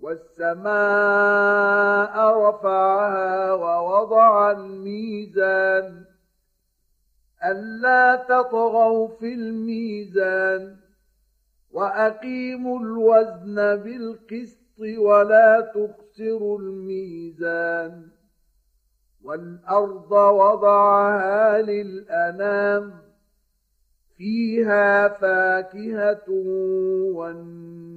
والسماء رفعها ووضع الميزان ألا تطغوا في الميزان وأقيموا الوزن بالقسط ولا تخسروا الميزان والأرض وضعها للأنام فيها فاكهة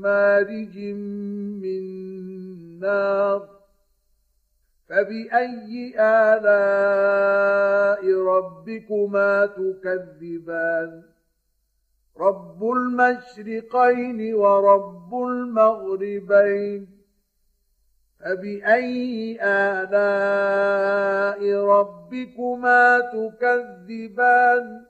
مارج من نار فبأي آلاء ربكما تكذبان رب المشرقين ورب المغربين فبأي آلاء ربكما تكذبان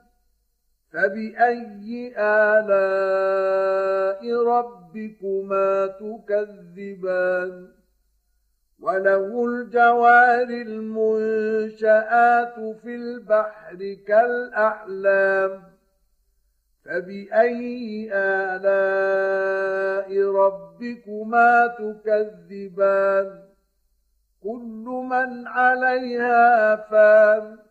فبأي آلاء ربكما تكذبان؟ وله الجوار المنشآت في البحر كالأحلام. فبأي آلاء ربكما تكذبان؟ كل من عليها فان.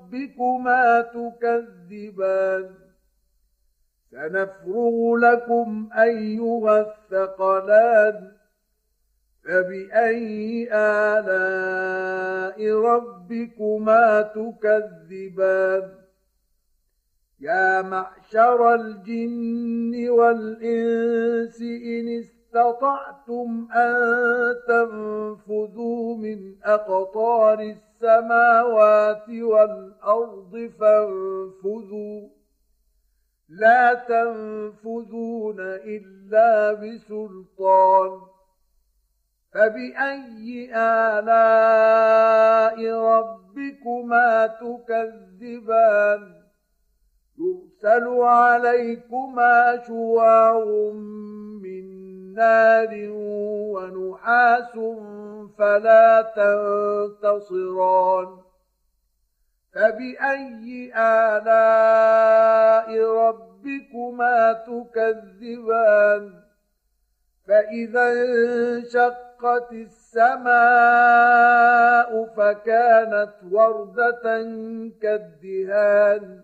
ربكما تكذبان. سنفرغ لكم أيها الثقلان. فبأي آلاء ربكما تكذبان؟ يا معشر الجن والإنس إن استطعتم أن تنفذوا من أقطار السماوات والأرض فانفذوا. لا تنفذون إلا بسلطان. فبأي آلاء ربكما تكذبان؟ يرسل عليكما شواع من نار ونحاس فلا تنتصران فبأي آلاء ربكما تكذبان فإذا انشق انشقت السماء فكانت وردة كالدهان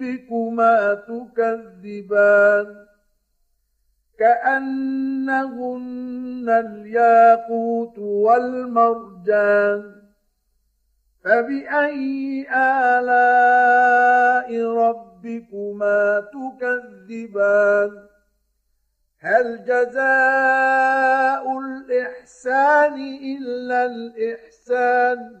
ربكما تكذبان كأنهن الياقوت والمرجان فبأي آلاء ربكما تكذبان هل جزاء الإحسان إلا الإحسان